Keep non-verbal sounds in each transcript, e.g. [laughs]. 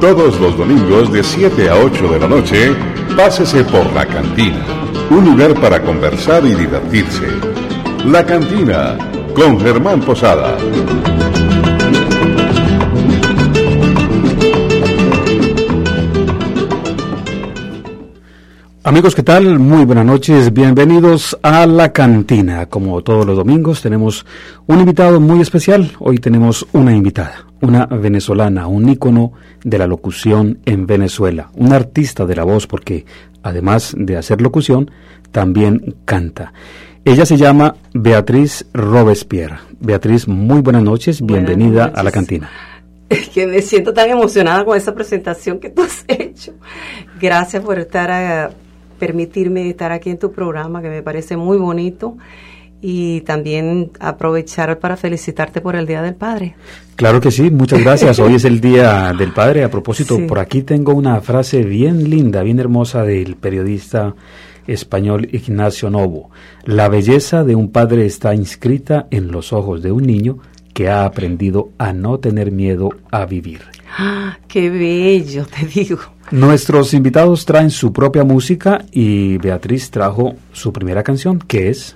Todos los domingos de 7 a 8 de la noche, pásese por La Cantina, un lugar para conversar y divertirse. La Cantina, con Germán Posada. Amigos, ¿qué tal? Muy buenas noches, bienvenidos a La Cantina. Como todos los domingos tenemos un invitado muy especial. Hoy tenemos una invitada, una venezolana, un ícono de la locución en Venezuela, un artista de la voz porque además de hacer locución, también canta. Ella se llama Beatriz Robespierre. Beatriz, muy buenas noches, bienvenida a La Cantina. Es que me siento tan emocionada con esa presentación que tú has [laughs] hecho. Gracias por estar a, permitirme estar aquí en tu programa, que me parece muy bonito, y también aprovechar para felicitarte por el Día del Padre. Claro que sí, muchas gracias. Hoy es el Día [laughs] del Padre. A propósito, por aquí tengo una frase bien linda, bien hermosa del periodista español Ignacio Novo. La belleza de un padre está inscrita en los ojos de un niño que ha aprendido a no tener miedo a vivir. ¡Ah, ¡Qué bello, te digo! Nuestros invitados traen su propia música y Beatriz trajo su primera canción, que es...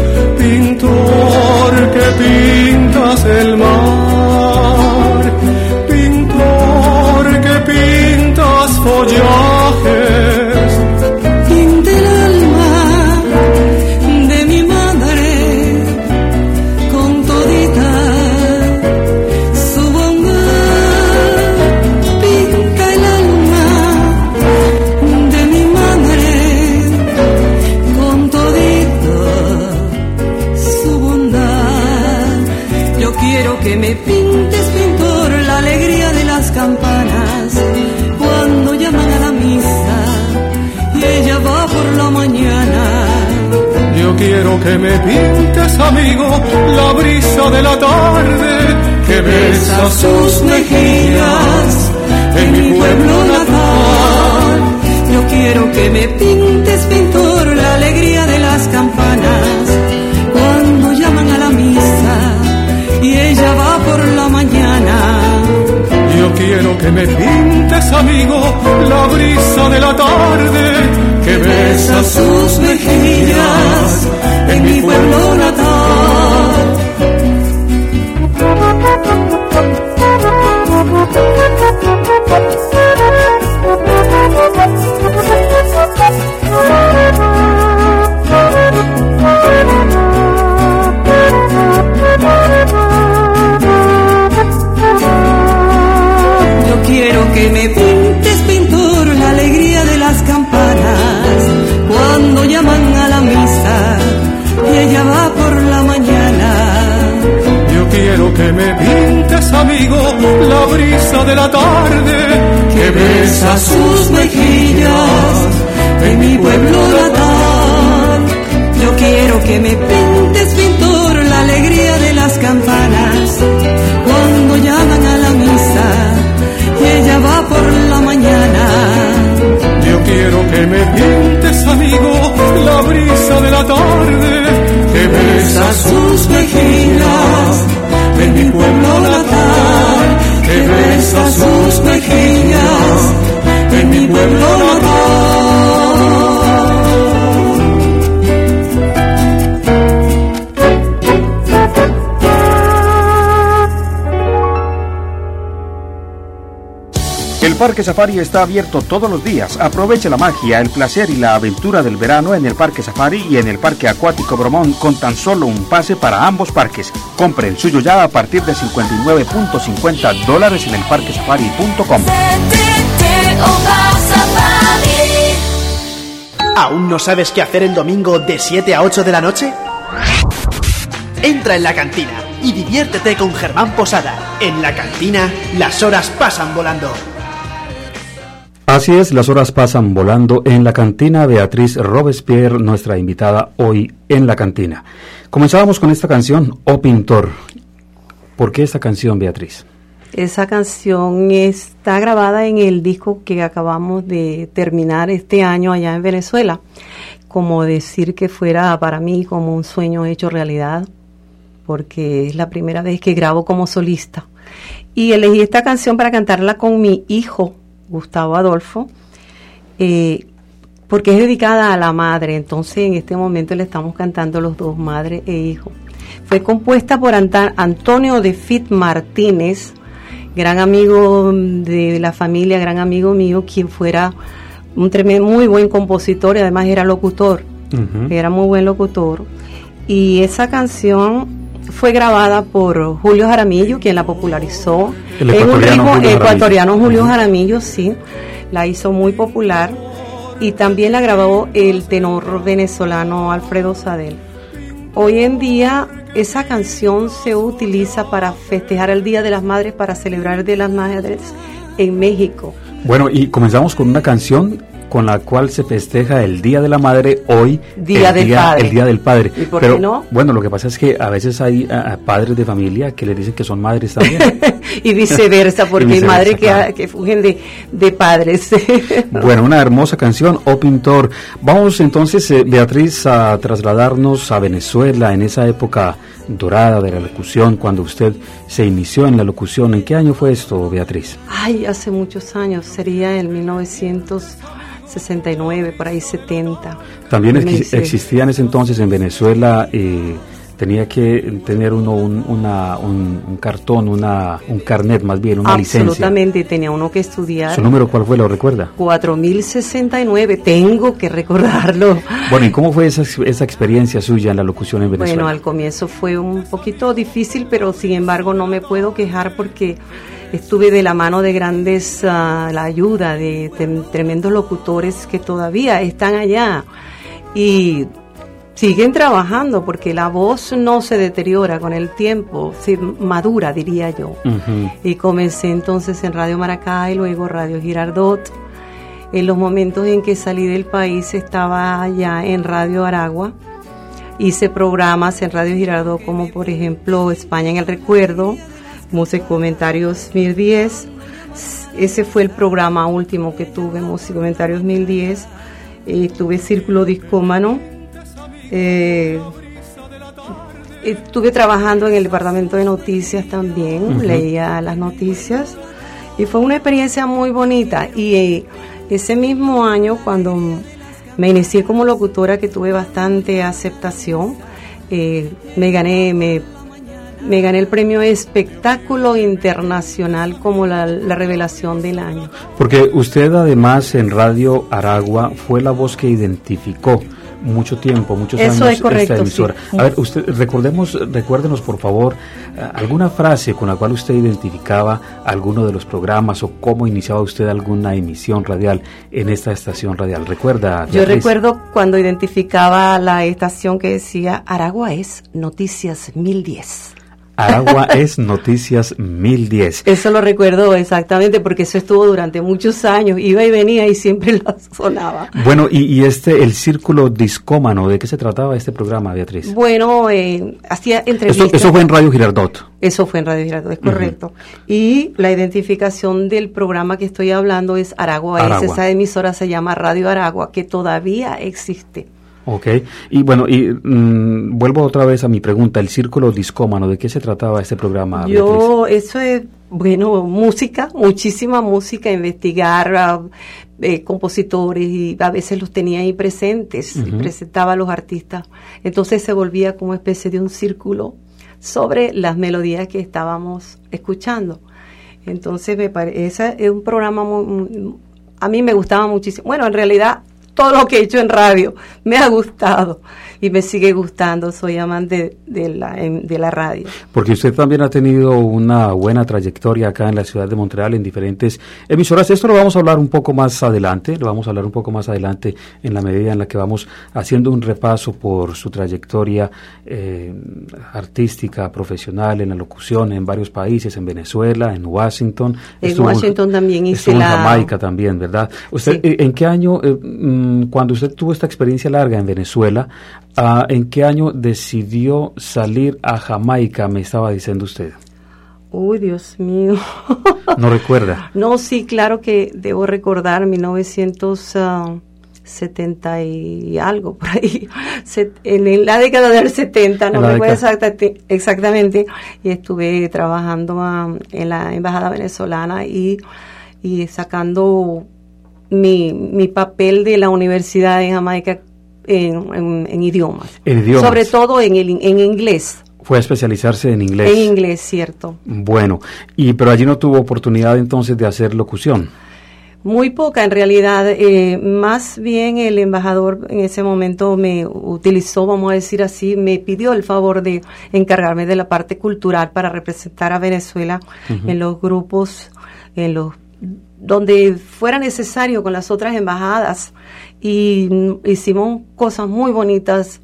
pintor que pintas el mar. Me pintes, amigo, la brisa de la tarde que besa sus mejillas en mi pueblo natal. Yo quiero que me pintes, pintor, la alegría de las campanas cuando llaman a la misa y ella va por la mañana. Yo quiero que me pintes, amigo, la brisa de la tarde que besa sus mejillas en mi pueblo que me pintes, amigo, la brisa de la tarde que besa sus mejillas en mi pueblo natal. Yo quiero que me pintes, pintor, la alegría de las campanas cuando llaman a la misa y ella va por la mañana. Yo quiero que me pintes, amigo, la brisa de la tarde que besa sus mejillas en mi pueblo natal, que besa sus mejillas Parque Safari está abierto todos los días. Aproveche la magia, el placer y la aventura del verano en el Parque Safari y en el Parque Acuático Bromón con tan solo un pase para ambos parques. Compre el suyo ya a partir de 59.50 dólares en el parquesafari.com. ¿Aún no sabes qué hacer el domingo de 7 a 8 de la noche? Entra en la cantina y diviértete con Germán Posada. En la cantina, las horas pasan volando. Así es, las horas pasan volando en la cantina. Beatriz Robespierre, nuestra invitada hoy en la cantina. Comenzábamos con esta canción, O Pintor. ¿Por qué esta canción, Beatriz? Esa canción está grabada en el disco que acabamos de terminar este año allá en Venezuela. Como decir que fuera para mí como un sueño hecho realidad, porque es la primera vez que grabo como solista. Y elegí esta canción para cantarla con mi hijo, Gustavo Adolfo, eh, porque es dedicada a la madre. Entonces, en este momento le estamos cantando los dos, madre e hijo. Fue compuesta por Antonio de Fit Martínez, gran amigo de la familia, gran amigo mío, quien fuera un tremendo, muy buen compositor y además era locutor. Era muy buen locutor. Y esa canción fue grabada por Julio Jaramillo, quien la popularizó. El es un ritmo ecuatoriano Julio Jaramillo, sí, la hizo muy popular. Y también la grabó el tenor venezolano Alfredo Sadel. Hoy en día esa canción se utiliza para festejar el Día de las Madres, para celebrar el Día de las Madres en México. Bueno, y comenzamos con una canción con la cual se festeja el Día de la Madre hoy, Día el, del día, padre. el Día del Padre. ¿Y por Pero, qué no? Bueno, lo que pasa es que a veces hay a, a padres de familia que le dicen que son madres también. [laughs] y viceversa, porque [laughs] Y hay madres que, claro. que fungen de, de padres. [laughs] Bueno, una hermosa canción, O Pintor. Vamos entonces, eh, Beatriz, a trasladarnos a Venezuela en esa época dorada de la locución, cuando usted se inició en la locución. ¿En qué año fue esto, Beatriz? Ay, hace muchos años, sería en 1969, por ahí 70. También existía en ese entonces en Venezuela, eh, tenía que tener uno un, una- un, un cartón, una, un carnet más bien, una licencia. Absolutamente, tenía uno que estudiar. ¿Su número cuál fue? ¿Lo recuerda? 4069, tengo que recordarlo. Bueno, ¿y cómo fue esa, esa experiencia suya en la locución en Venezuela? Bueno, al comienzo fue un poquito difícil, pero sin embargo no me puedo quejar porque estuve de la mano de grandes, ah, la ayuda de tremendos locutores que todavía están allá y siguen trabajando porque la voz no se deteriora con el tiempo, se madura, diría yo. Y comencé entonces en Radio Maracay, luego Radio Girardot. En los momentos en que salí del país estaba ya en Radio Aragua. Hice programas en Radio Girardot como por ejemplo España en el Recuerdo, Música y Comentarios 1010. Ese fue el programa último que tuve, Música y Comentarios 1010. Eh, tuve Círculo Discómano. Eh, Estuve trabajando en el departamento de noticias también, leía las noticias y fue una experiencia muy bonita. Y eh, ese mismo año, cuando me inicié como locutora, que tuve bastante aceptación, eh, me gané, me, me gané el premio Espectáculo Internacional como la, la revelación del año. Porque usted además en Radio Aragua fue la voz que identificó mucho tiempo, muchos Eso años es correcto, esta emisora. sí. A ver, usted recordemos, recuérdenos por favor eh, alguna frase con la cual usted identificaba alguno de los programas o cómo iniciaba usted alguna emisión radial en esta estación radial. ¿Recuerda? Yo Beatriz? recuerdo cuando identificaba la estación que decía Aragua es Noticias 1010. Aragua es Noticias 1010. Eso lo recuerdo exactamente porque eso estuvo durante muchos años, iba y venía y siempre [laughs] lo sonaba. Bueno, y, y este, el círculo discómano, ¿de qué se trataba este programa, Beatriz? Bueno, eh, hacía entrevistas. eso fue en Radio Girardot. Eso fue en Radio Girardot, es correcto. Y la identificación del programa que estoy hablando es Aragua, es Aragua. esa emisora se llama Radio Aragua, que todavía existe. Ok, y bueno, y mm, vuelvo otra vez a mi pregunta, el círculo discómano, ¿de qué se trataba este programa? Beatriz? Yo, eso es, bueno, música, muchísima música, investigar ah, eh, compositores y a veces los tenía ahí presentes y presentaba a los artistas. Entonces se volvía como especie de un círculo sobre las melodías que estábamos escuchando. Entonces me parece, es un programa muy, muy- a mí me gustaba muchísimo. Bueno, en realidad todo lo que he hecho en radio. Me ha gustado y me sigue gustando. Soy amante de la, de la radio. Porque usted también ha tenido una buena trayectoria acá en la ciudad de Montreal en diferentes emisoras. Esto lo vamos a hablar un poco más adelante, lo vamos a hablar un poco más adelante en la medida en la que vamos haciendo un repaso por su trayectoria eh, artística, profesional, en la locución en varios países, en Venezuela, en Washington. En Washington también hice en Jamaica también, ¿verdad? ¿Usted eh, en qué año, eh, mm, cuando usted tuvo esta experiencia larga en Venezuela, Ah, ¿En qué año decidió salir a Jamaica? Me estaba diciendo usted. Uy, Dios mío. [laughs] ¿No recuerda? No, sí, claro que debo recordar 1970 ah, y algo por ahí. [laughs] En la década del 70, no recuerdo exactamente, y estuve trabajando ah, en la embajada venezolana y, y sacando mi, mi papel de la universidad de Jamaica en, idiomas. Sobre todo en, el, en inglés. Fue a especializarse en inglés. En inglés, cierto. Bueno, y pero allí no tuvo oportunidad entonces de hacer locución. Muy poca en realidad, eh, más bien el embajador en ese momento me utilizó, vamos a decir así, me pidió el favor de encargarme de la parte cultural para representar a Venezuela en los grupos, en los donde fuera necesario con las otras embajadas y hicimos cosas muy bonitas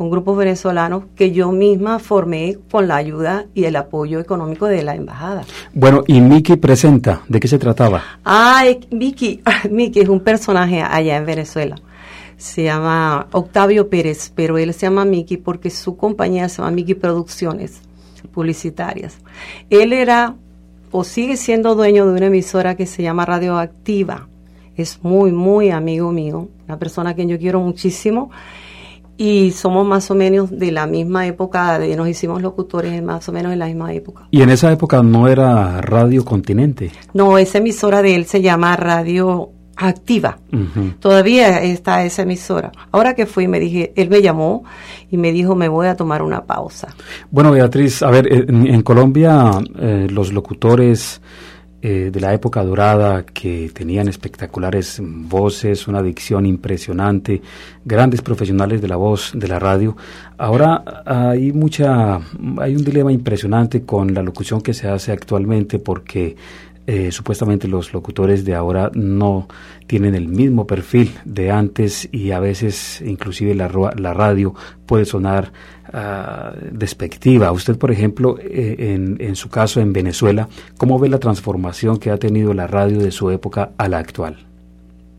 con grupos venezolanos que yo misma formé con la ayuda y el apoyo económico de la embajada. Bueno, y Miki presenta, ¿de qué se trataba? Ah, Miki, Miki es un personaje allá en Venezuela. Se llama Octavio Pérez, pero él se llama Miki porque su compañía se llama Miki Producciones Publicitarias. Él era o sigue siendo dueño de una emisora que se llama Radioactiva es muy, muy amigo mío, una persona a quien yo quiero muchísimo. Y somos más o menos de la misma época, de, nos hicimos locutores más o menos en la misma época. ¿Y en esa época no era Radio Continente? No, esa emisora de él se llama Radio Activa. Todavía está esa emisora. Ahora que fui, me dije, él me llamó y me dijo, me voy a tomar una pausa. Bueno, Beatriz, a ver, en, Colombia eh, los locutores eh, de la época dorada que tenían espectaculares voces, una dicción impresionante, grandes profesionales de la voz, de la radio. Ahora hay mucha, hay un dilema impresionante con la locución que se hace actualmente porque eh, supuestamente los locutores de ahora no tienen el mismo perfil de antes y a veces inclusive la, radio puede sonar uh, despectiva. Usted, por ejemplo, eh, en, en, su caso en Venezuela, ¿cómo ve la transformación que ha tenido la radio de su época a la actual?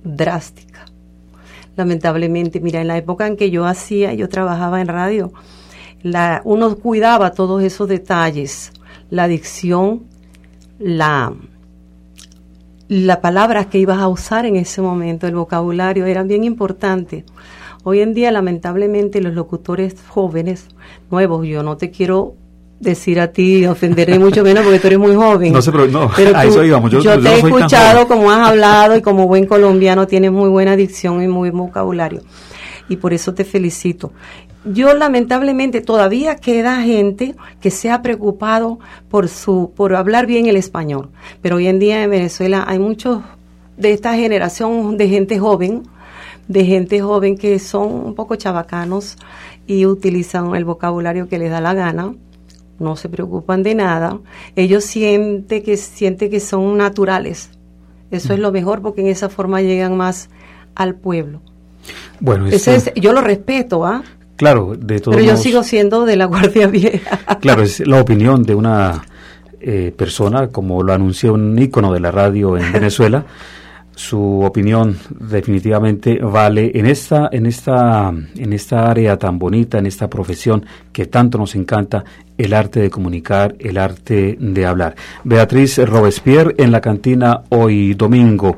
Drástica. Lamentablemente, mira, en la época en que yo hacía, yo trabajaba en radio, la, uno cuidaba todos esos detalles, la dicción, la, las palabras que ibas a usar en ese momento, el vocabulario, eran bien importantes. Hoy en día, lamentablemente, los locutores jóvenes, nuevos, yo no te quiero decir a ti, ofenderé [laughs] mucho menos porque tú eres muy joven. No sé, pero no, [laughs] a eso íbamos. Yo, te he escuchado como has hablado y como buen colombiano tienes muy buena dicción y muy buen vocabulario. Y por eso te felicito. Yo lamentablemente todavía queda gente que se ha preocupado por su por hablar bien el español, pero hoy en día en Venezuela hay muchos de esta generación de gente joven, de gente joven que son un poco chabacanos y utilizan el vocabulario que les da la gana, no se preocupan de nada, ellos sienten que sienten que son naturales. Eso es lo mejor porque en esa forma llegan más al pueblo. Bueno, es, yo lo respeto, ¿ah? Claro, de todo Pero yo sigo siendo de la [laughs] Guardia Vieja. Claro, es la opinión de una eh, persona, como lo anunció un ícono de la radio en [laughs] Venezuela. su opinión definitivamente vale en esta en esta en esta área tan bonita en esta profesión que tanto nos encanta el arte de comunicar el arte de hablar Beatriz Robespierre en la cantina hoy domingo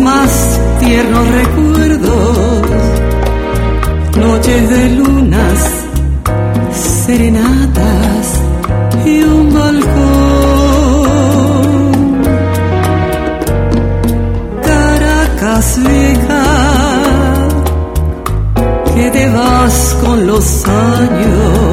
más tiernos recuerdos, noches de lunas serenatas y un balcón. Caracas vieja, que te vas con los años.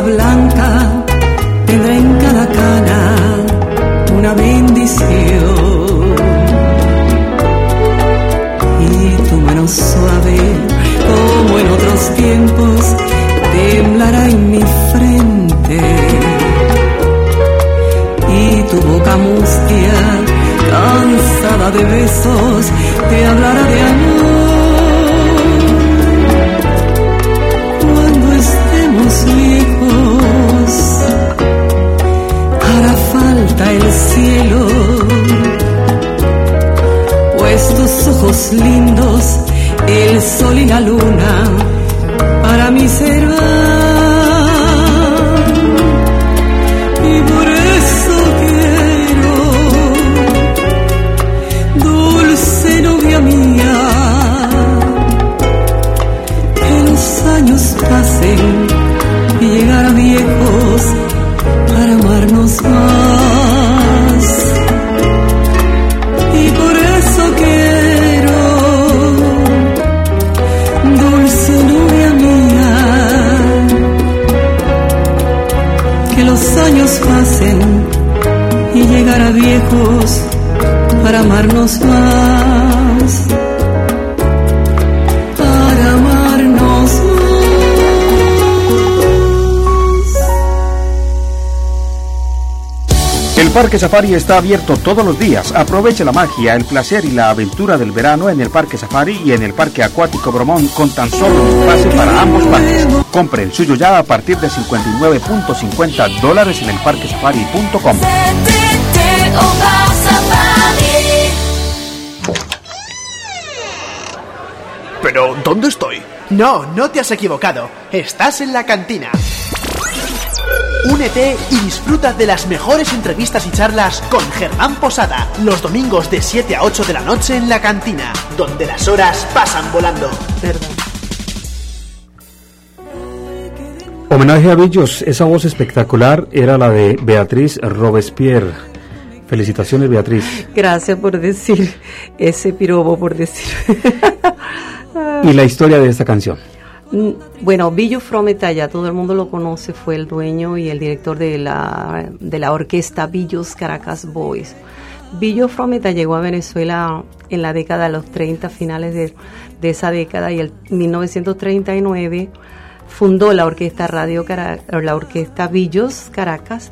Blanca Parque Safari está abierto todos los días. Aproveche la magia, el placer y la aventura del verano en el Parque Safari y en el Parque Acuático Bromón con tan solo un pase para ambos parques. Compre el suyo ya a partir de 59.50 dólares en el parquesafari.com. Pero, ¿dónde estoy? No, no te has equivocado. Estás en la cantina. Únete y disfruta de las mejores entrevistas y charlas con Germán Posada, los domingos de 7 a 8 de la noche en la cantina, donde las horas pasan volando. Homenaje a Villos, esa voz espectacular era la de Beatriz Robespierre. Felicitaciones, Beatriz. Gracias por decir ese pirobo, por decir. [laughs] Y la historia de esta canción. Mm, Bueno, Billo Frometa, ya todo el mundo lo conoce, fue el dueño y el director de la, de la orquesta Billos Caracas Boys. Billo Frometa llegó a Venezuela en la década de los 30, finales de, esa década, y en 1939 fundó la orquesta Radio la orquesta Villos Caracas,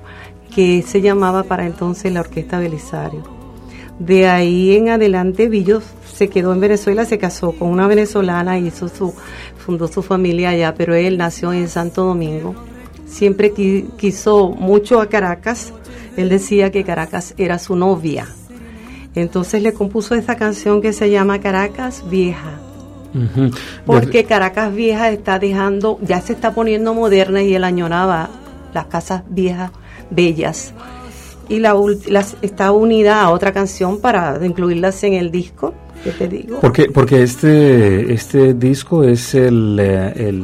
que se llamaba para entonces la orquesta Belisario. De ahí en adelante Villos se quedó en Venezuela, se casó con una venezolana, hizo su, fundó su familia allá, pero él nació en Santo Domingo. Siempre quiso mucho a Caracas. Él decía que Caracas era su novia. Entonces le compuso esta canción que se llama Caracas Vieja. Porque Caracas Vieja está dejando, ya se está poniendo moderna y él añoraba las casas viejas, bellas. Y la, está unida a otra canción para incluirlas en el disco te digo? Porque, porque este, este disco es el, eh,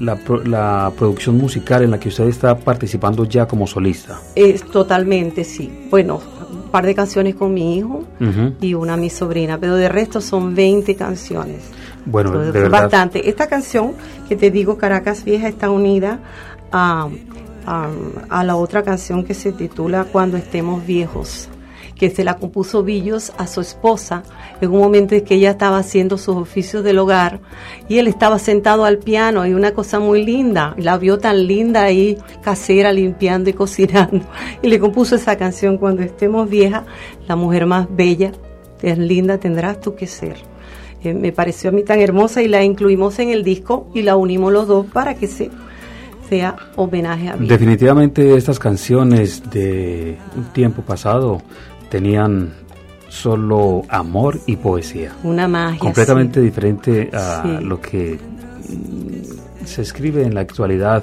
la, producción musical en la que usted está participando ya como solista. Es totalmente, sí. Bueno, un par de canciones con mi hijo y una mi sobrina, pero de resto son 20 canciones. Bueno, de Bastante. Esta canción que te digo, Caracas Vieja, está unida a, a la otra canción que se titula Cuando estemos viejos que se la compuso Villos a su esposa en un momento en que ella estaba haciendo sus oficios del hogar y él estaba sentado al piano y una cosa muy linda, la vio tan linda ahí casera limpiando y cocinando [laughs] y le compuso esa canción cuando estemos viejas, la mujer más bella, es linda tendrás tú que ser. Eh, me pareció a mí tan hermosa y la incluimos en el disco y la unimos los dos para que se sea homenaje a. Definitivamente estas canciones de un tiempo pasado tenían solo amor y poesía. Una magia. Completamente diferente a lo que mm, se escribe en la actualidad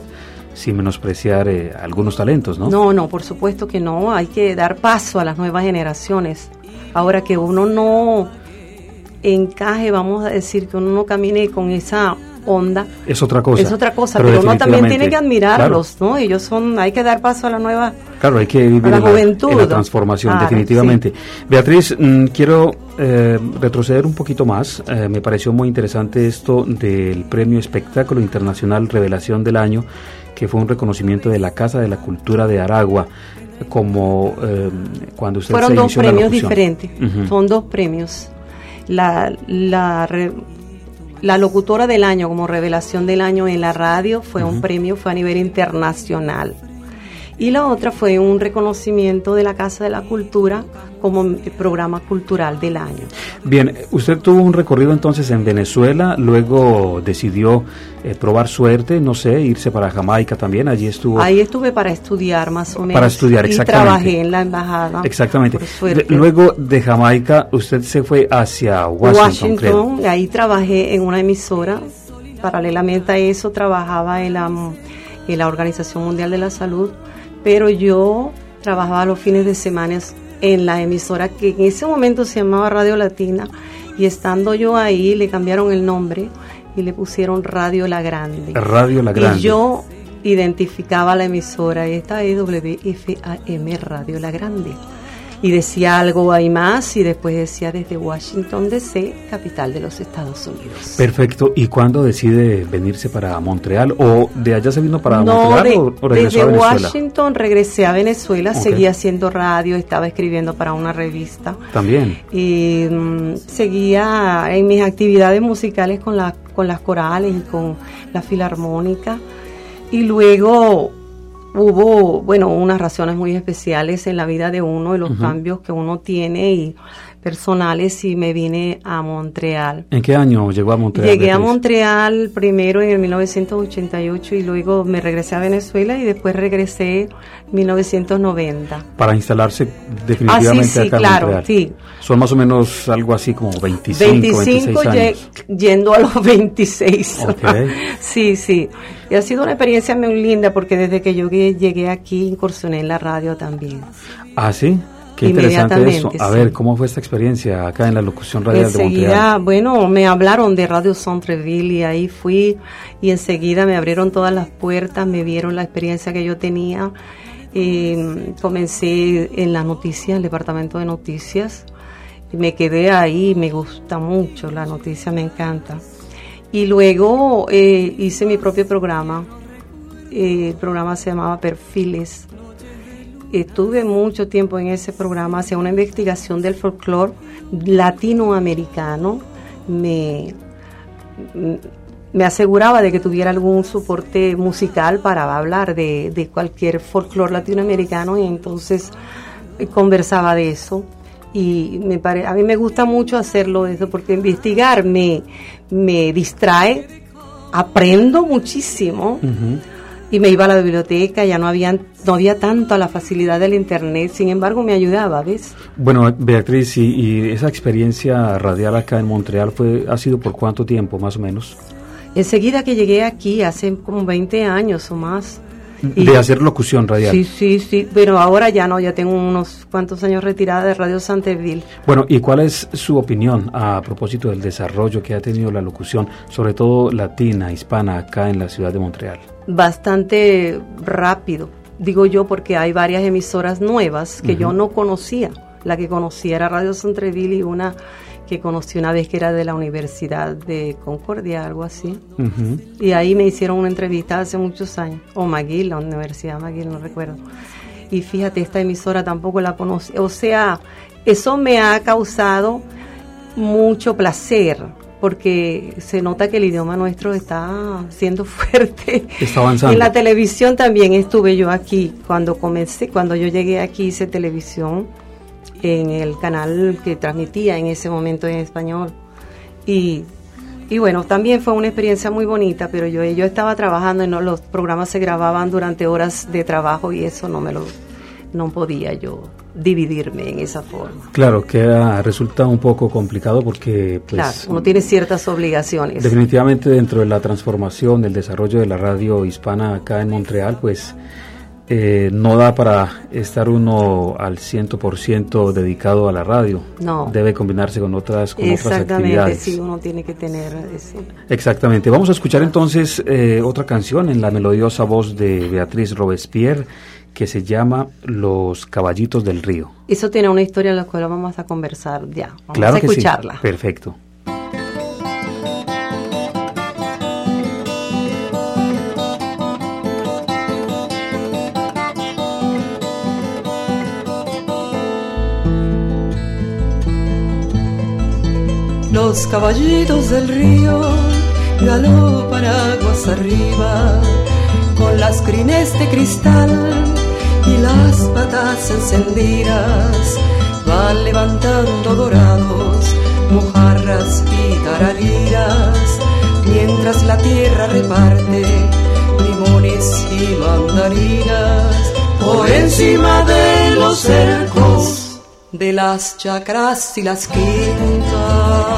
sin menospreciar eh, algunos talentos, ¿no? No, no, por supuesto que no. Hay que dar paso a las nuevas generaciones. Ahora que uno no encaje, vamos a decir, que uno no camine con esa onda. Es otra cosa. Es otra cosa, pero, uno también tiene que admirarlos, ¿no? Ellos son, hay que dar paso a la nueva Claro, hay que vivir la, juventud, la transformación, definitivamente. Beatriz, mm, quiero eh, retroceder un poquito más. Eh, me pareció muy interesante esto del Premio Espectáculo Internacional Revelación del Año, que fue un reconocimiento de la Casa de la Cultura de Aragua como eh, cuando usted fueron dos premios diferentes son dos premios la, la la locutora del año como revelación del año en la radio fue un premio, fue a nivel internacional. Y la otra fue un reconocimiento de la Casa de la Cultura como programa cultural del año. Bien, usted tuvo un recorrido entonces en Venezuela, luego decidió eh, probar suerte, no sé, irse para Jamaica también, allí estuvo. Ahí estuve para estudiar más o menos. Para estudiar, exactamente. Y trabajé en la embajada. Exactamente. luego de Jamaica, usted se fue hacia Washington. Washington, ahí trabajé en una emisora. Paralelamente a eso, trabajaba en la, en la Organización Mundial de la Salud, pero yo trabajaba los fines de semana en la emisora que en ese momento se llamaba Radio Latina y estando yo ahí le cambiaron el nombre y le pusieron Radio La Grande. Radio La Grande. Y yo identificaba la emisora, esta es WFAM Radio La Grande y decía algo ahí más y después decía desde Washington DC, capital de los Estados Unidos. Perfecto. ¿Y cuándo decide venirse para Montreal o de allá se vino para Montreal o, regresó desde Washington regresé a Venezuela, seguía haciendo radio, estaba escribiendo para una revista. También. Y mm, seguía en mis actividades musicales con, la, con las corales y con la filarmónica. Y luego hubo, bueno, unas razones muy especiales en la vida de uno y los cambios que uno tiene y personales y me vine a Montreal. ¿En qué año llegó a Montreal? Llegué a Montreal primero en el 1988 y luego me regresé a Venezuela y después regresé en 1990. Para instalarse definitivamente ah, sí, claro, Sí. Son más o menos algo así como 25, 25 años. yendo a los 26. [laughs] sí, sí. Y ha sido una experiencia muy linda porque desde que yo llegué aquí incursioné en la radio también. Ah, sí. Qué interesante eso. A ver, ¿cómo fue esta experiencia acá en la locución radial de Montreal? Bueno, me hablaron de Radio Centreville y ahí fui y enseguida me abrieron todas las puertas, me vieron la experiencia que yo tenía. Comencé en la noticia, el departamento de noticias. Y me quedé ahí, me gusta mucho la noticia, me encanta. Y luego eh, hice mi propio programa. Eh, el programa se llamaba Perfiles estuve mucho tiempo en ese programa, hacía una investigación del folclore latinoamericano. Me, me aseguraba de que tuviera algún soporte musical para hablar de, cualquier folclore latinoamericano y entonces conversaba de eso. Y me pare, a mí me gusta mucho hacerlo eso porque investigar me, me distrae, aprendo muchísimo y me iba a la biblioteca, ya no había, no había tanto la facilidad del internet, sin embargo me ayudaba, ¿ves? Bueno, Beatriz, y, y esa experiencia radial acá en Montreal fue, ha sido por cuánto tiempo más o menos? Enseguida que llegué aquí, hace como 20 años o más. De hacer locución radial. Sí, sí, sí, pero ahora ya no, ya tengo unos cuantos años retirada de Radio Santeville. Bueno, ¿y cuál es su opinión a propósito del desarrollo que ha tenido la locución, sobre todo latina, hispana, acá en la ciudad de Montreal? Bastante rápido, digo yo, porque hay varias emisoras nuevas que yo no conocía. La que conocía era Radio Centreville y una que conocí una vez que era de la Universidad de Concordia, algo así. Y ahí me hicieron una entrevista hace muchos años, o McGill, la Universidad McGill, no recuerdo. Y fíjate, esta emisora tampoco la conocí. O sea, eso me ha causado mucho placer, porque se nota que el idioma nuestro está siendo [laughs] fuerte. Está avanzando. En la televisión también estuve yo aquí. Cuando comencé, cuando yo llegué aquí hice televisión en el canal que transmitía en ese momento en español. Y, y bueno, también fue una experiencia muy bonita, pero yo, yo estaba trabajando y no, los programas se grababan durante horas de trabajo y eso no me lo no podía yo dividirme en esa forma. Claro, que resulta un poco complicado porque pues, claro, uno tiene ciertas obligaciones. Definitivamente dentro de la transformación, del desarrollo de la radio hispana acá en Montreal, pues eh, no da para estar uno al 100% dedicado a la radio. No. Debe combinarse con otras, con otras Exactamente, actividades. sí, uno tiene que tener ese- Exactamente. Vamos a escuchar entonces eh, otra canción en la melodiosa voz de Beatriz Robespierre que se llama Los Caballitos del Río. Eso tiene una historia de la cual vamos a conversar ya. Vamos claro a que escucharla. sí. Perfecto. Los caballitos del río galopan aguas arriba con las crines de cristal y las patas encendidas van levantando dorados mojarras y tarariras mientras la tierra reparte limones y mandarinas por encima de los cercos de las chacras y las quintas.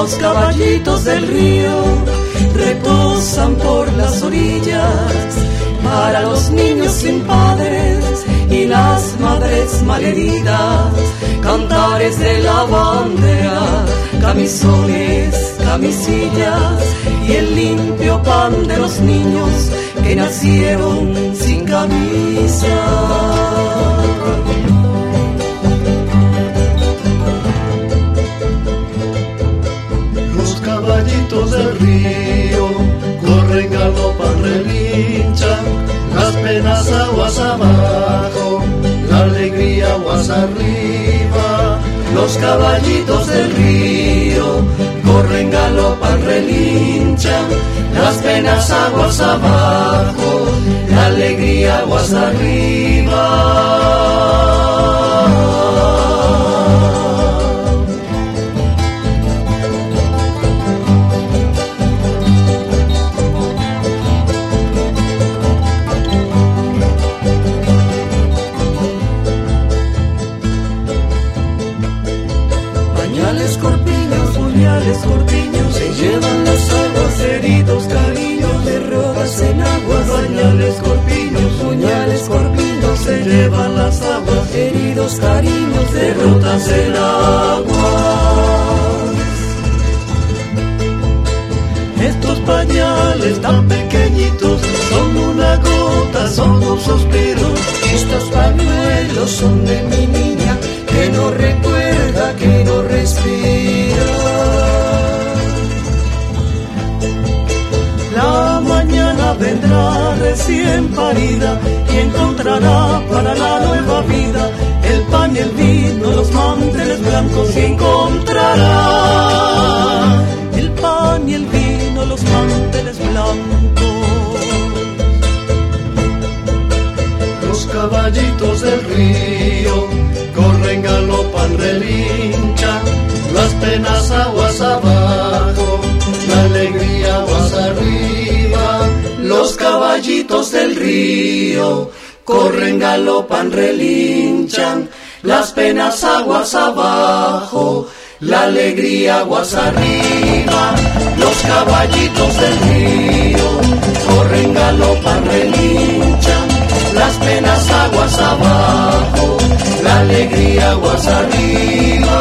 Los caballitos del río reposan por las orillas para los niños sin padres y las madres malheridas, cantares de la bandera, camisones, camisillas y el limpio pan de los niños que nacieron sin camisa. Aguas abajo, la alegría aguas arriba. Los caballitos del río corren, galopan, relinchan, las penas aguas abajo, la alegría aguas arriba. queridos cariños derrotas el agua. Estos pañales tan pequeñitos son una gota, son un suspiro. Estos pañuelos son de mi niña que no recuerda, que no respira. La mañana vendrá recién parida y encontrará para la nueva vida pan y el vino, los manteles blancos y encontrará el pan y el vino, los manteles blancos. Los caballitos del río corren, galopan, relinchan, las penas aguas abajo, la alegría aguas arriba. Los caballitos del río corren, galopan, relinchan, las penas aguas abajo, la alegría aguas arriba. Los caballitos del río corren, galopan, relinchan, las penas aguas abajo, la alegría aguas arriba.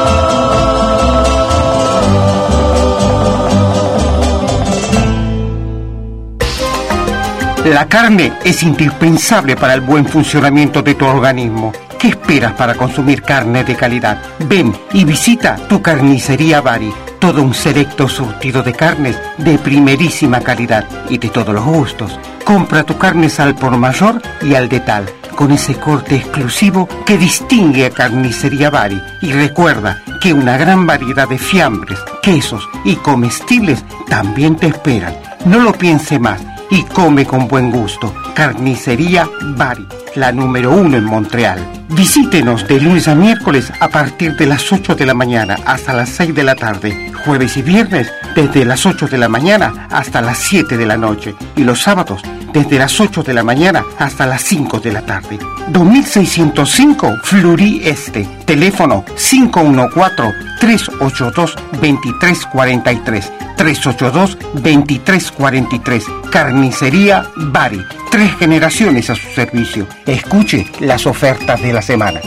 La carne es indispensable para el buen funcionamiento de tu organismo. ¿Qué esperas para consumir carne de calidad? Ven y visita tu carnicería Bari. Todo un selecto surtido de carnes de primerísima calidad y de todos los gustos. Compra tu carne al por mayor y al detal, con ese corte exclusivo que distingue a Carnicería Bari. Y recuerda que una gran variedad de fiambres, quesos y comestibles también te esperan. No lo piense más y come con buen gusto. Carnicería Bari, la número uno en Montreal. Visítenos de lunes a miércoles a partir de las 8 de la mañana hasta las 6 de la tarde. Jueves y viernes desde las 8 de la mañana hasta las 7 de la noche. Y los sábados desde las 8 de la mañana hasta las 5 de la tarde. 2605 Fleury Este. Teléfono 514-382-2343. 382-2343. Carnicería Bari. Tres generaciones a su servicio. Escuche las ofertas de la semana.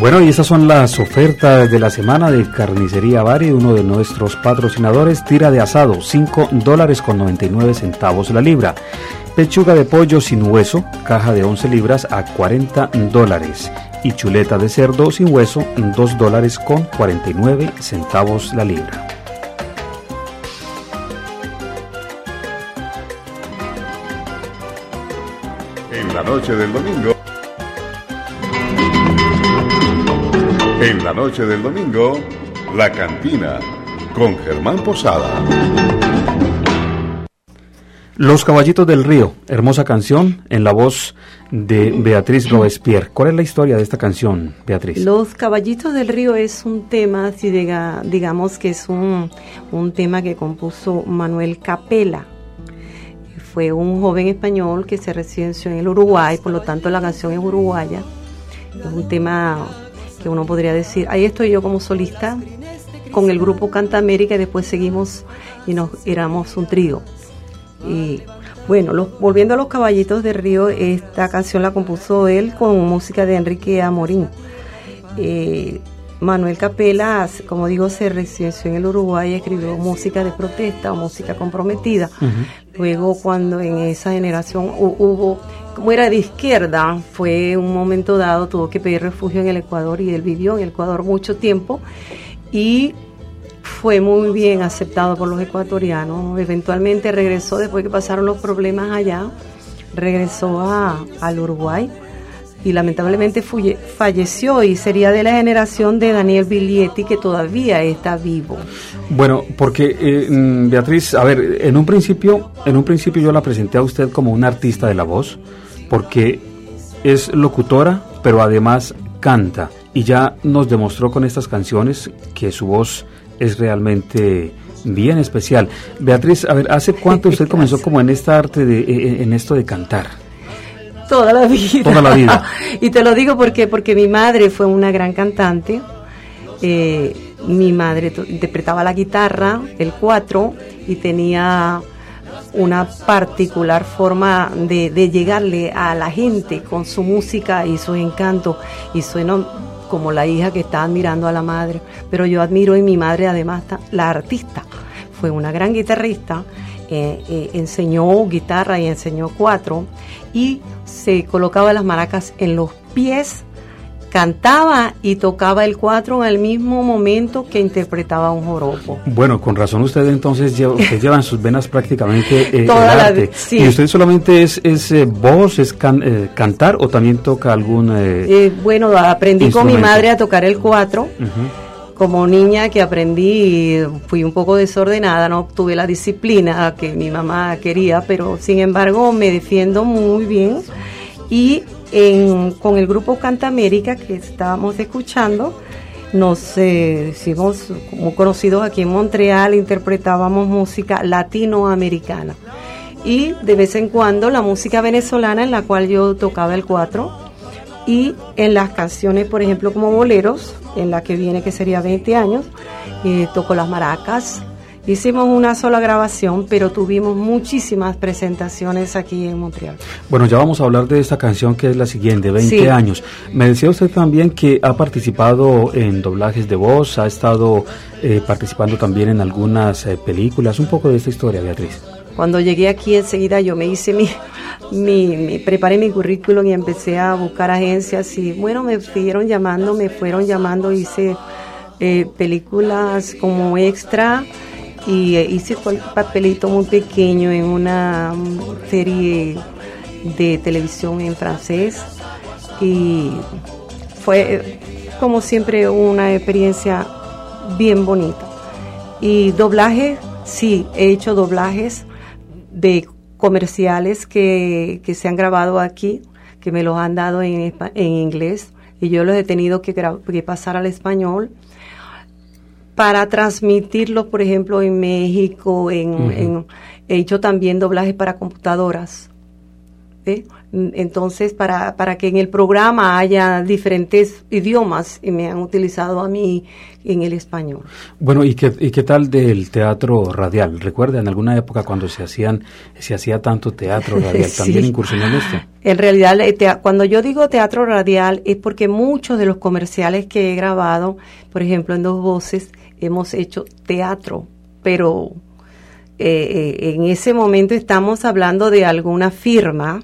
Bueno, y esas son las ofertas de la semana de Carnicería Bari, uno de nuestros patrocinadores. Tira de asado, 5 dólares con 99 centavos la libra. Pechuga de pollo sin hueso, caja de 11 libras a 40 dólares. Y chuleta de cerdo sin hueso, 2 dólares con 49 centavos la libra. En la noche del domingo. En la noche del domingo, La Cantina, con Germán Posada. Los Caballitos del Río, hermosa canción en la voz de Beatriz Robespierre. ¿Cuál es la historia de esta canción, Beatriz? Los Caballitos del Río es un tema, si diga, digamos que es un, un tema que compuso Manuel Capela. Fue un joven español que se residenció en el Uruguay, por lo tanto la canción es uruguaya. Es un tema que uno podría decir, ahí estoy yo como solista con el grupo Canta América y después seguimos y nos éramos un trío. Y bueno, los, volviendo a los caballitos de Río, esta canción la compuso él con música de Enrique Amorín. Eh, Manuel Capela, como digo, se residenció en el Uruguay y escribió música de protesta o música comprometida. Luego, cuando en esa generación hubo, como era de izquierda, fue un momento dado, tuvo que pedir refugio en el Ecuador y él vivió en el Ecuador mucho tiempo y fue muy bien aceptado por los ecuatorianos. Eventualmente regresó, después que pasaron los problemas allá, regresó a, al Uruguay y lamentablemente fuye, falleció y sería de la generación de Daniel Biglietti que todavía está vivo. Bueno, porque eh, Beatriz, a ver, en un principio, en un principio yo la presenté a usted como una artista de la voz, porque es locutora, pero además canta y ya nos demostró con estas canciones que su voz es realmente bien especial. Beatriz, a ver, ¿hace cuánto usted [laughs] comenzó como en esta arte de en esto de cantar? Toda la vida. Toda la vida. [laughs] y te lo digo porque porque mi madre fue una gran cantante. Eh, mi madre interpretaba la guitarra, el cuatro, y tenía una particular forma de, de, llegarle a la gente con su música y su encanto. Y suena como la hija que está admirando a la madre. Pero yo admiro en mi madre además la artista. Fue una gran guitarrista, eh, eh, enseñó guitarra y enseñó cuatro y se colocaba las maracas en los pies cantaba y tocaba el cuatro en el mismo momento que interpretaba un joropo. Bueno, con razón usted entonces lleva, usted lleva en sus venas prácticamente eh, Toda el la arte. vi- sí. ¿Y usted solamente es, es eh, voz, es can- eh, cantar o también toca algún... eh, bueno, aprendí con mi madre a tocar el cuatro. Como niña que aprendí, fui un poco desordenada, no tuve la disciplina que mi mamá quería, pero sin embargo me defiendo muy bien. Y en- con el grupo Canta América que estábamos escuchando, nos eh, hicimos muy conocidos aquí en Montreal, interpretábamos música latinoamericana. Y de vez en cuando la música venezolana en la cual yo tocaba el cuatro y en las canciones, por ejemplo, como boleros, en la que viene que sería 20 años, eh, tocó las maracas. Hicimos una sola grabación, pero tuvimos muchísimas presentaciones aquí en Montreal. Bueno, ya vamos a hablar de esta canción que es la siguiente, 20 Sí. años. Me decía usted también que ha participado en doblajes de voz, ha estado eh, participando también en algunas eh, películas. Un poco de esta historia, Beatriz. Cuando llegué aquí enseguida yo me hice mi, mi, mi- preparé mi currículum y empecé a buscar agencias y bueno, me siguieron llamando, me fueron llamando, hice eh, películas como extra y eh, hice cual- papelito muy pequeño en una mm, serie de televisión en francés y fue eh, como siempre una experiencia bien bonita. Y doblaje, sí, he hecho doblajes de comerciales que, que se han grabado aquí, que me los han dado en, en inglés, y yo los he tenido que, que pasar al español para transmitirlos, por ejemplo, en México, en- he hecho también doblajes para computadoras. Entonces, para, para que en el programa haya diferentes idiomas, y me han utilizado a mí en el español. Bueno, ¿y qué, y qué tal del teatro radial? ¿Recuerda en alguna época cuando se hacían se hacía tanto teatro [laughs] radial? Sí. ¿También incursionó en esto? En realidad, cuando yo digo teatro radial es porque muchos de los comerciales que he grabado, por ejemplo, en dos voces, hemos hecho teatro, pero eh, eh, en ese momento estamos hablando de alguna firma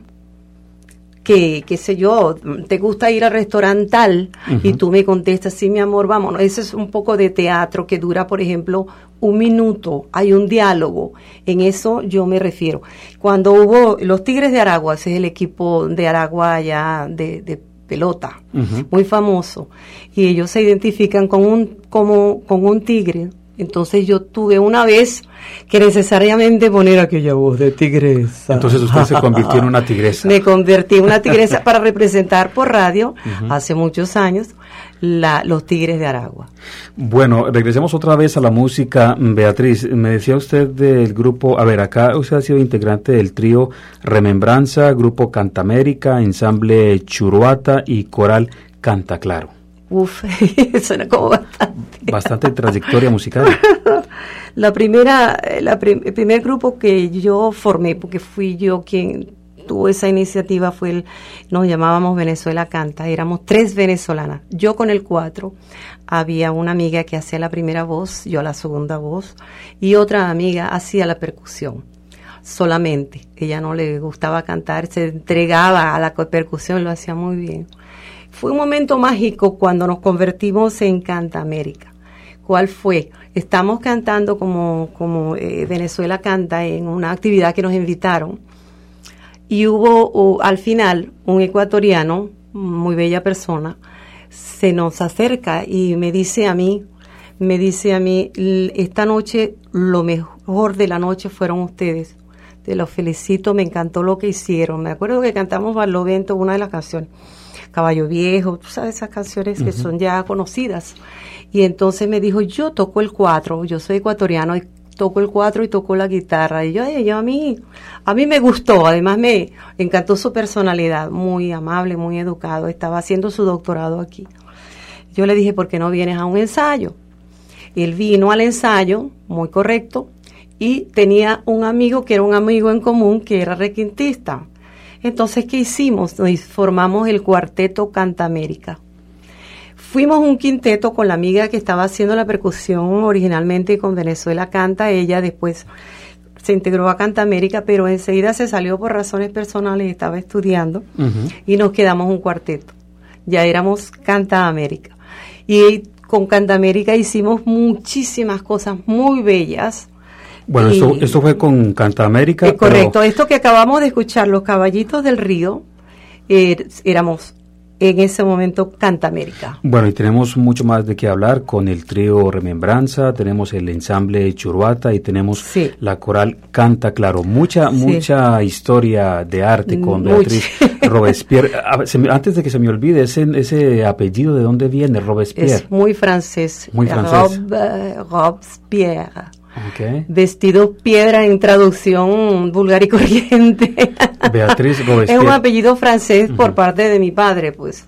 que, qué sé yo, te gusta ir al restaurante tal y tú me contestas, sí, mi amor, vámonos. Ese es un poco de teatro que dura, por ejemplo, un minuto, hay un diálogo. En eso yo me refiero. Cuando hubo los Tigres de Aragua, ese es el equipo de Aragua allá de, de pelota, muy famoso, y ellos se identifican con un, como, con un tigre. Entonces yo tuve una vez que necesariamente poner aquella voz de tigresa. Entonces usted se convirtió en una [laughs] tigresa. Me convertí en una tigresa [laughs] para representar por radio hace muchos años la, los Tigres de Aragua. Bueno, regresemos otra vez a la música. Beatriz, me decía usted del grupo, a ver, acá usted ha sido integrante del trío Remembranza, Grupo Cantamérica, Ensamble Churuata y Coral Canta Claro. Uf, [laughs] suena como bastante. Bastante trayectoria musical. [laughs] La primera, eh, la prim- el primer grupo que yo formé, porque fui yo quien tuvo esa iniciativa, fue el, nos llamábamos Venezuela Canta, éramos tres venezolanas, yo con el cuatro, había una amiga que hacía la primera voz, yo la segunda voz, y otra amiga hacía la percusión, solamente, ella no le gustaba cantar, se entregaba a la percusión, lo hacía muy bien. Fue un momento mágico cuando nos convertimos en Canta América. ¿Cuál fue? Estamos cantando como, como eh, Venezuela canta en una actividad que nos invitaron y hubo al final un ecuatoriano, muy bella persona, se nos acerca y me dice a mí, me dice a mí, "L- esta noche lo mejor de la noche fueron ustedes. Te los felicito, me encantó lo que hicieron. Me acuerdo que cantamos Barlovento, una de las canciones. Caballo Viejo, tú sabes esas canciones que son ya conocidas. Y entonces me dijo, yo toco el cuatro, yo soy ecuatoriano y toco el cuatro y toco la guitarra. Y yo, "Ay, yo a mí, a mí me gustó, además me encantó su personalidad, muy amable, muy educado, estaba haciendo su doctorado aquí. Yo le dije, ¿por qué no vienes a un ensayo? Él vino al ensayo, muy correcto, y tenía un amigo que era un amigo en común que era requintista. Entonces, ¿qué hicimos? Nos formamos el cuarteto Cantamérica. Fuimos un quinteto con la amiga que estaba haciendo la percusión originalmente con Venezuela Canta. Ella después se integró a Canta América, pero enseguida se salió por razones personales, estaba estudiando y nos quedamos un cuarteto. ya éramos Canta América. Y con Canta América hicimos muchísimas cosas muy bellas. Bueno, esto, fue con Canta América. Eh, correcto, esto que acabamos de escuchar, Los Caballitos del Río, eh, éramos en ese momento Canta América. Bueno, y tenemos mucho más de qué hablar con el trío Remembranza, tenemos el ensamble Churuata y tenemos la coral Canta Claro. Mucha, mucha historia de arte con Beatriz [laughs] Robespierre. Antes de que se me olvide, ese, ese apellido, ¿de dónde viene Robespierre? Es muy francés. Muy francés. Eh, Robespierre. Vestido piedra en traducción vulgar y corriente. [laughs] Beatriz Robespierre. Es un apellido francés por parte de mi padre, pues.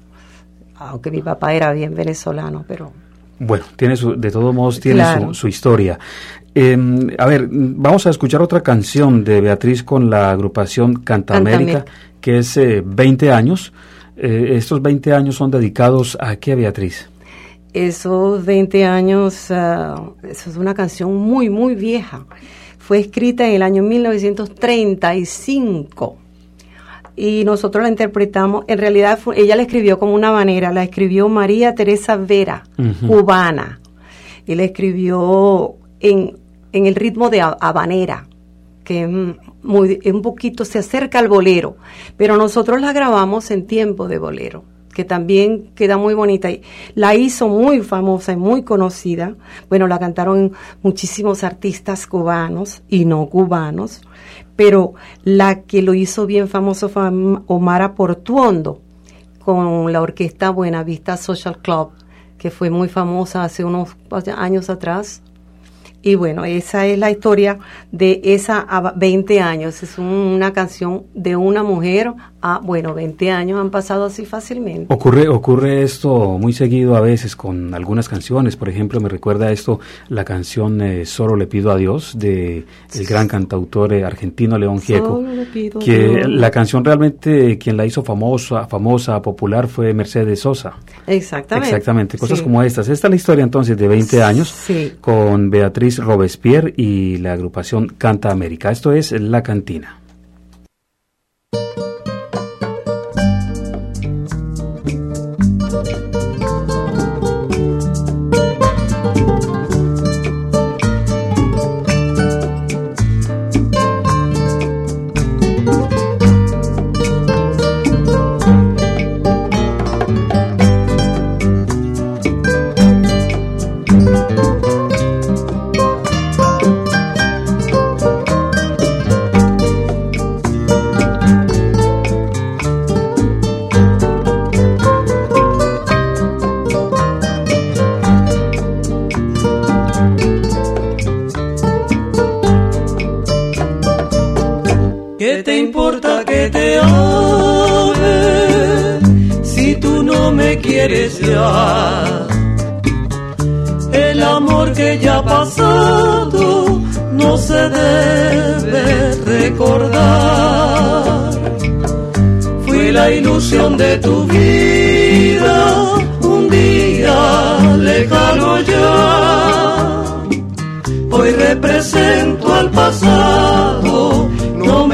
Aunque mi papá era bien venezolano, pero. Bueno, tiene su, de todos modos tiene su, historia. Em, a ver, vamos a escuchar otra canción de Beatriz con la agrupación Canta, América, que es 20 eh, años. Eh, estos 20 años son dedicados a qué, Beatriz? Esos 20 años, uh, eso es una canción muy, muy vieja. Fue escrita en el año 1935 y nosotros la interpretamos. En realidad, ella la escribió como una manera, la escribió María Teresa Vera, cubana, y la escribió en, en el ritmo de habanera, que es muy, un poquito se acerca al bolero, pero nosotros la grabamos en tiempo de bolero que también queda muy bonita. y La hizo muy famosa y muy conocida. Bueno, la cantaron muchísimos artistas cubanos y no cubanos, pero la que lo hizo bien famoso fue Omar Portuondo con la orquesta Buenavista Social Club, que fue muy famosa hace unos años atrás y bueno, esa es la historia de esa a 20 años. Es una canción de una mujer a, bueno, 20 años han pasado así fácilmente. Ocurre, ocurre esto muy seguido a veces con algunas canciones. Por ejemplo, me recuerda esto la canción eh, Solo le pido a Dios de el gran cantautor eh, argentino León Gieco. Que la canción realmente quien la hizo famosa, famosa, popular fue Mercedes Sosa. Exactamente. Exactamente, cosas como estas. Esta es la historia entonces de 20 años con Beatriz Robespierre y la agrupación Canta América. Esto es La Cantina.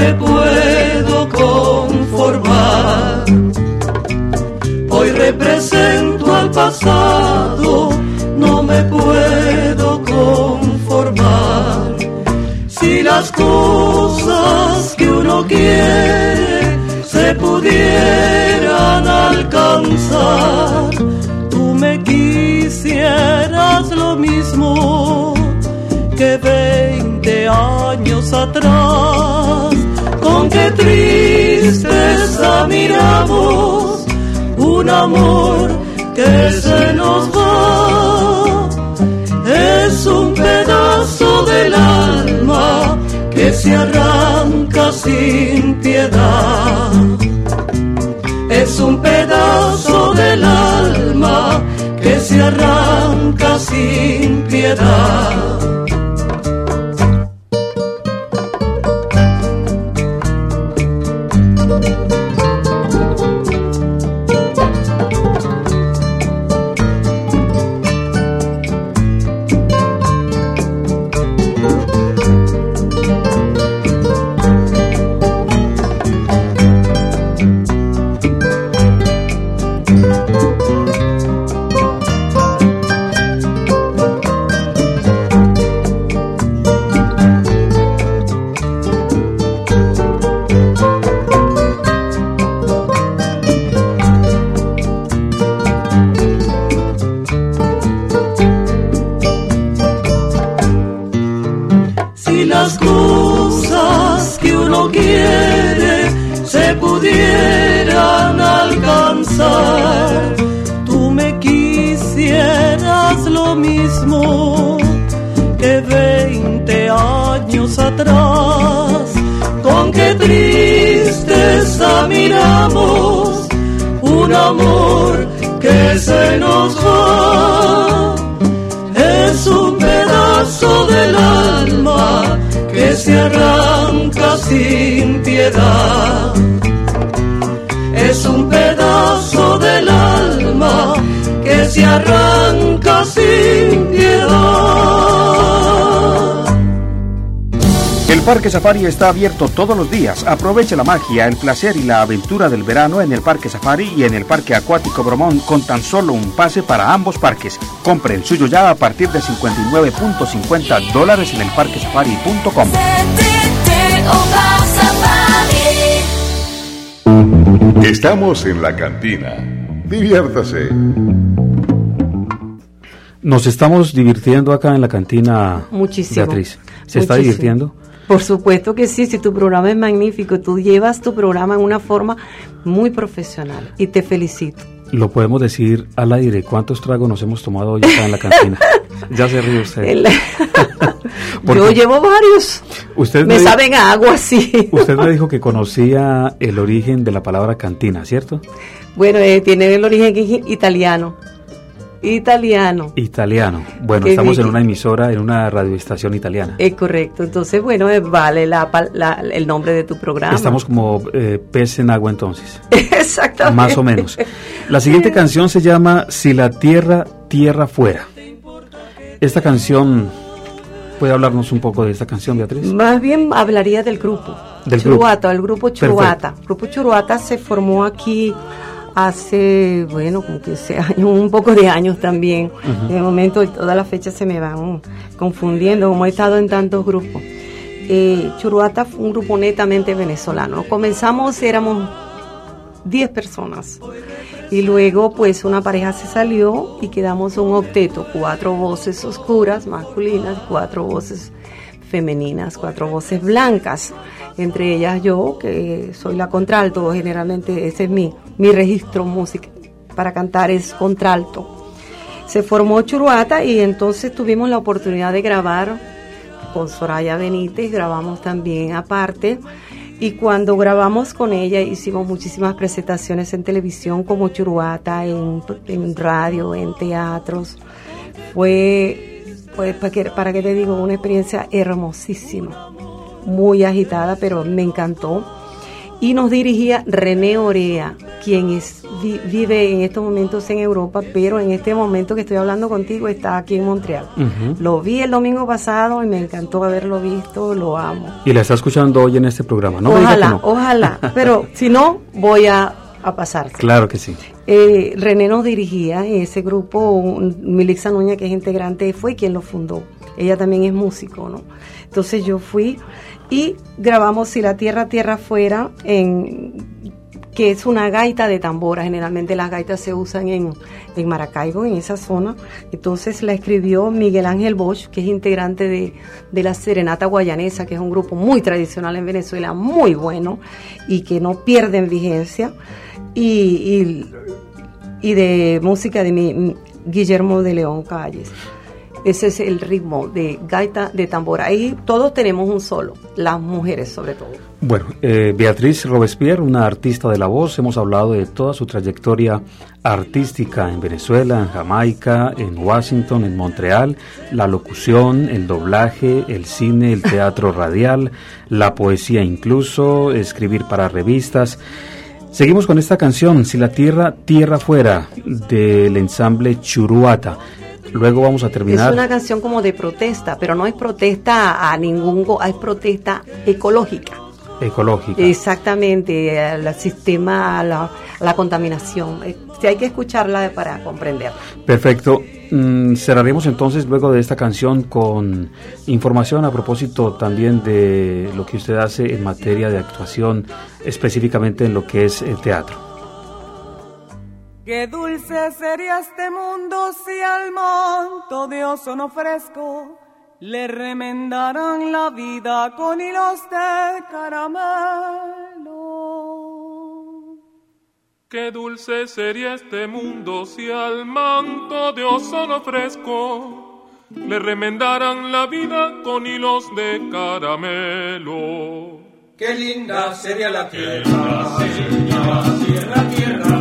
Me puedo conformar. Hoy represento pasado no me puedo conformar. Si las cosas que uno quiere se pudieran alcanzar, tú me quisieras lo mismo que veinte años atrás. Tristeza miramos un amor que se nos va. Es un pedazo del alma que se arranca sin piedad. Es un pedazo del alma que se arranca sin piedad. Que veinte años atrás. Con qué tristeza miramos un amor que se nos va. Es un pedazo del alma que se arranca sin piedad. Es un pedazo del alma que se arranca Parque Safari está abierto todos los días. Aproveche la magia, el placer y la aventura del verano en el Parque Safari y en el Parque Acuático Bromón con tan solo un pase para ambos parques. Compre el suyo ya a partir de 59.50 dólares en el parquesafari.com. Estamos en la cantina. Diviértase. Nos estamos divirtiendo acá en la cantina, Muchísimo. Beatriz. ¿Se está divirtiendo? Por supuesto que sí, si tu programa es magnífico, tú llevas tu programa en una forma muy profesional y te felicito. Lo podemos decir al aire. ¿Cuántos tragos nos hemos tomado hoy acá en la cantina? [laughs] ya se ríe usted. El- [laughs] Yo llevo varios. Usted Me me- saben a agua, sí. Usted me dijo que conocía el origen de la palabra cantina, ¿cierto? Bueno, eh, tiene el origen italiano. Italiano. Italiano. Bueno, Qué estamos en una emisora, en una radioestación italiana. Es correcto. Entonces, bueno, eh, vale la, la- el nombre de tu programa. Estamos como eh, pez en agua entonces, [laughs] Exactamente. más o menos. La siguiente [laughs] canción se llama Si la tierra, tierra fuera. Esta canción, ¿puede hablarnos un poco de esta canción, Beatriz? Más bien hablaría del grupo. Del Churuata, el grupo Perfecto. Churuata. El grupo Churuata se formó aquí hace, bueno, como 15 [laughs] años, un poco de años también. De momento todas las fechas se me van confundiendo, como he estado en tantos grupos. Eh, Churuata fue un grupo netamente venezolano. Comenzamos, éramos 10 personas. Y luego, pues, una pareja se salió y quedamos un octeto, cuatro voces oscuras, masculinas, cuatro voces femeninas, cuatro voces blancas. Entre ellas yo, que soy la contralto, generalmente ese es mi, mi registro música para cantar es contralto. Se formó Churuata y entonces tuvimos la oportunidad de grabar con Soraya Benítez, grabamos también aparte. Y cuando grabamos con ella hicimos muchísimas presentaciones en televisión como Churuata, en, en radio, en teatros. Fue, para que, para que te digo, una experiencia hermosísima, muy agitada, pero me encantó. Y nos dirigía René Orea, quien es, vi- vive en estos momentos en Europa, pero en este momento que estoy hablando contigo está aquí en Montreal. Lo vi el domingo pasado y me encantó haberlo visto, lo amo. Y la está escuchando hoy en este programa, ¿no? ojalá, no. ojalá, pero [laughs] si no, voy a, a pasar. Claro que sí. Eh, René nos dirigía en ese grupo, Milixa Nuña, que es integrante, fue quien lo fundó. Ella también es músico, ¿no? Entonces yo fui y grabamos Si la Tierra, Tierra Fuera, en, que es una gaita de tambora. Generalmente las gaitas se usan en, en Maracaibo, en esa zona. Entonces la escribió Miguel Ángel Bosch, que es integrante de, de la Serenata Guayanesa, que es un grupo muy tradicional en Venezuela, muy bueno y que no pierde en vigencia. Y, y, y de música de mi, Guillermo de León Calles. Ese es el ritmo de gaita de tambora. Ahí todos tenemos un solo, las mujeres sobre todo. Bueno, eh, Beatriz Robespierre, una artista de la voz, hemos hablado de toda su trayectoria artística en Venezuela, en Jamaica, en Washington, en Montreal, la locución, el doblaje, el cine, el teatro [laughs] radial, la poesía incluso, escribir para revistas. Seguimos con esta canción, Si la tierra, tierra fuera, del ensamble Churuata. Luego vamos a terminar. Es una canción como de protesta, pero no es protesta a ningún, es protesta ecológica. ecológica. Exactamente, al sistema, a la, la contaminación. Sí, hay que escucharla para comprenderla. Perfecto. Mm, cerraremos entonces luego de esta canción con información a propósito también de lo que usted hace en materia de actuación, específicamente en lo que es el teatro. Qué dulce sería este mundo si al manto de ozono fresco le remendarán la vida con hilos de caramelo. Qué dulce sería este mundo si al manto de ozono fresco le remendaran la vida con hilos de caramelo. Qué linda sería la tierra, si la tierra, tierra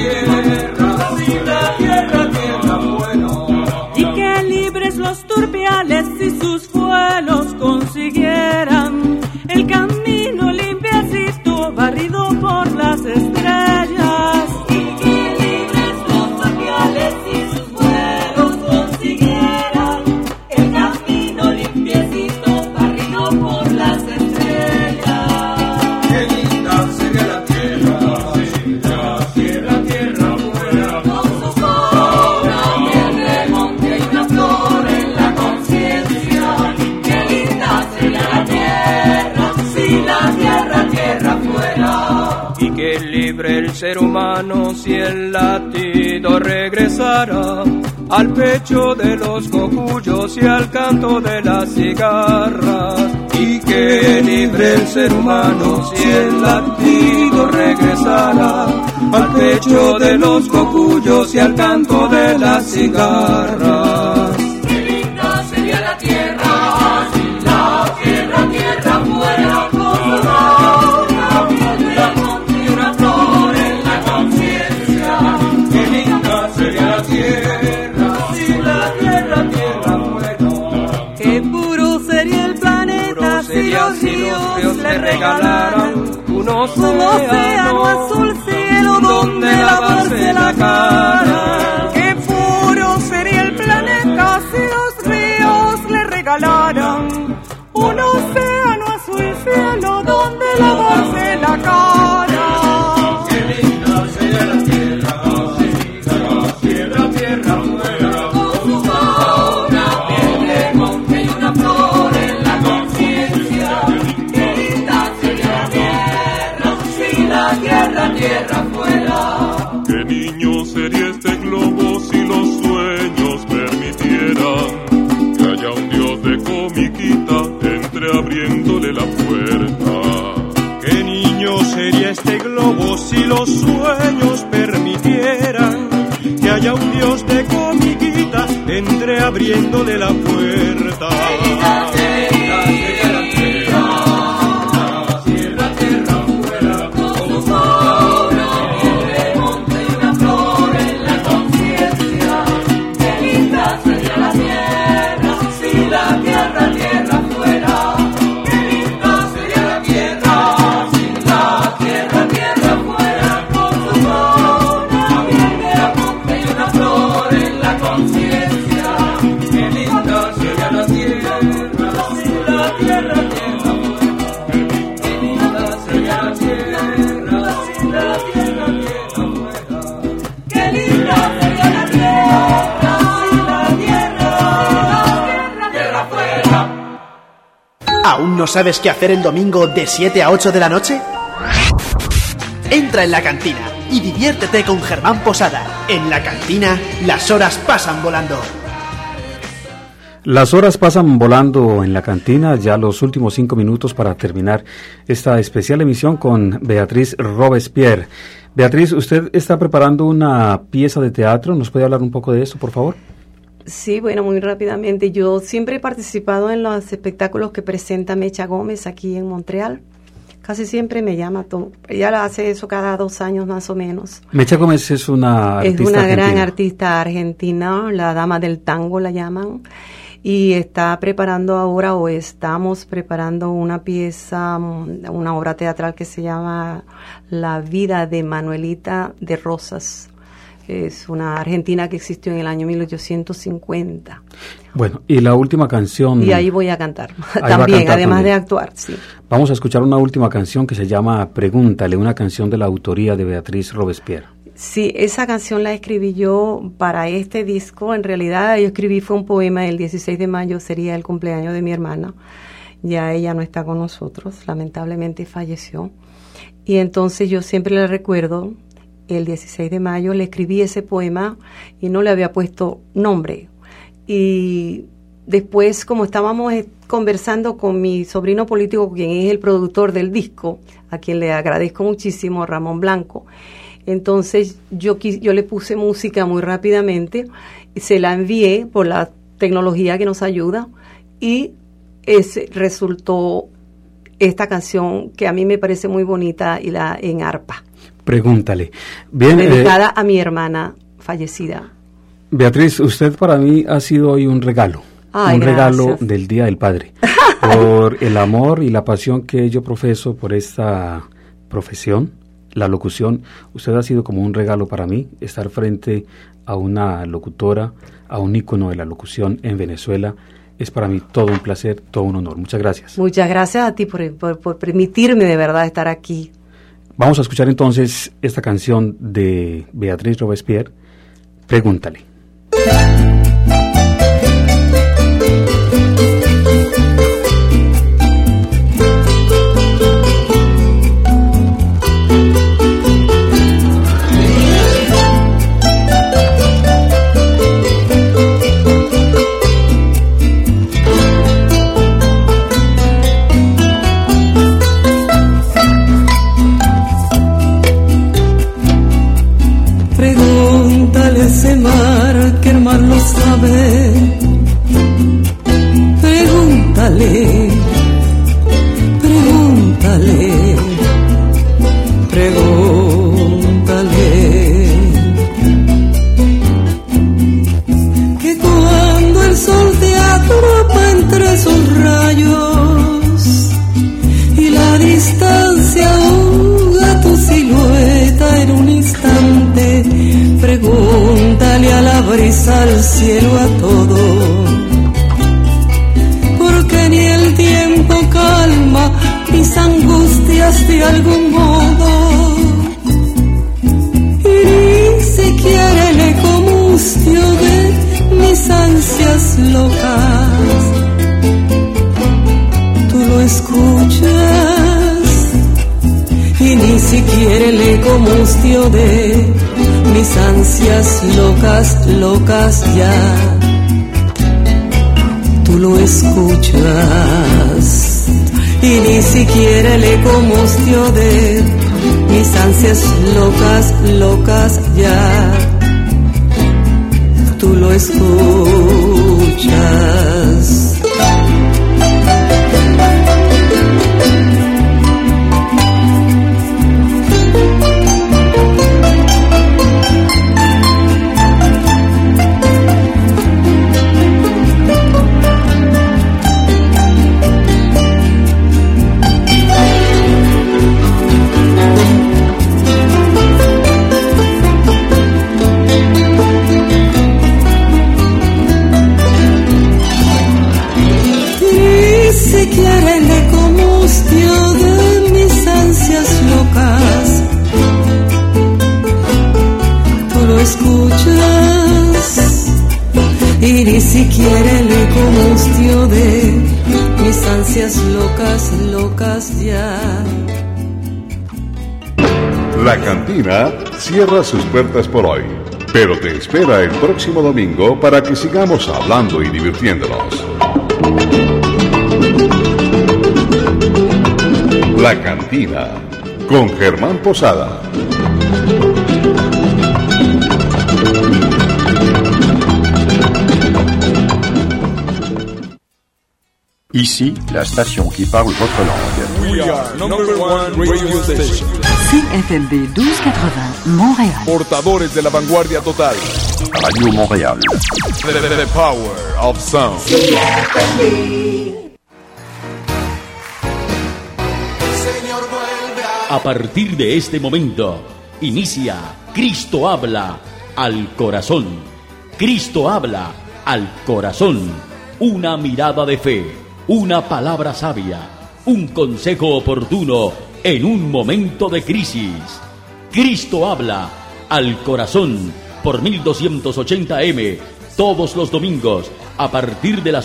ser humano si el latido regresara al pecho de los cocuyos y al canto de las cigarras. Y que libre el ser humano si el latido regresara al pecho de los cocuyos y al canto de las cigarras. Un océano azul cielo donde lavarse la cara. Qué puro sería el planeta si los ríos le regalaran un océano azul cielo donde lavarse abriéndole la puerta. Sabes qué hacer el domingo de 7 a 8 de la noche? Entra en la cantina y diviértete con Germán Posada. En la cantina, las horas pasan volando. Las horas pasan volando en la cantina, ya los últimos cinco minutos para terminar esta especial emisión con Beatriz Robespierre. Beatriz, usted está preparando una pieza de teatro, ¿nos puede hablar un poco de eso, por favor? Sí, bueno, muy rápidamente. Yo siempre he participado en los espectáculos que presenta Mecha Gómez aquí en Montreal. Casi siempre me llama. Ella hace eso cada dos años más o menos. Mecha Gómez es una es artista una gran artista argentina, la dama del tango la llaman, y está preparando ahora o estamos preparando una pieza, mm, una obra teatral que se llama La vida de Manuelita de Rosas. Es una argentina que existió en el año 1850. Bueno, y la última canción. Y ahí voy a cantar [laughs] también, además de actuar, sí. Vamos a escuchar una última canción que se llama Pregúntale, una canción de la autoría de Beatriz Robespierre. Sí, esa canción la escribí yo para este disco. En realidad, yo escribí fue un poema el 16 de mayo, sería el cumpleaños de mi hermana. Ya ella no está con nosotros, lamentablemente falleció. Y entonces yo siempre le recuerdo, el 16 de mayo le escribí ese poema y no le había puesto nombre. Y después, como estábamos eh, conversando con mi sobrino político, quien es el productor del disco, a quien le agradezco muchísimo, Ramón Blanco, entonces yo, yo le puse música muy rápidamente, se la envié por la tecnología que nos ayuda y resultó esta canción que a mí me parece muy bonita y la en arpa. Pregúntale. Bien, eh, dedicada a mi hermana fallecida. Beatriz, usted para mí ha sido hoy un regalo. un regalo del Día del Padre. [laughs] por el amor y la pasión que yo profeso por esta profesión, la locución. Usted ha sido como un regalo para mí estar frente a una locutora, a un ícono de la locución en Venezuela es para mí todo un placer, todo un honor. Muchas gracias. Muchas gracias a ti por, por, permitirme de verdad estar aquí. Vamos a escuchar entonces esta canción de Beatriz Robespierre, Pregúntale. Locas, ya. Cantina cierra sus puertas por hoy, pero te espera el próximo domingo para que sigamos hablando y divirtiéndonos. La cantina con Germán Posada. Ici, la station qui parle votre langue. We are number one radio station. CFMB 1280, Montréal. Portadores de la vanguardia total. Radio Montréal. The, the, the power of sound. A partir de este momento, inicia Cristo habla al corazón. Cristo habla al corazón. Una mirada de fe, una palabra sabia, un consejo oportuno en un momento de crisis. Cristo habla al corazón por 1280M todos los domingos a partir de las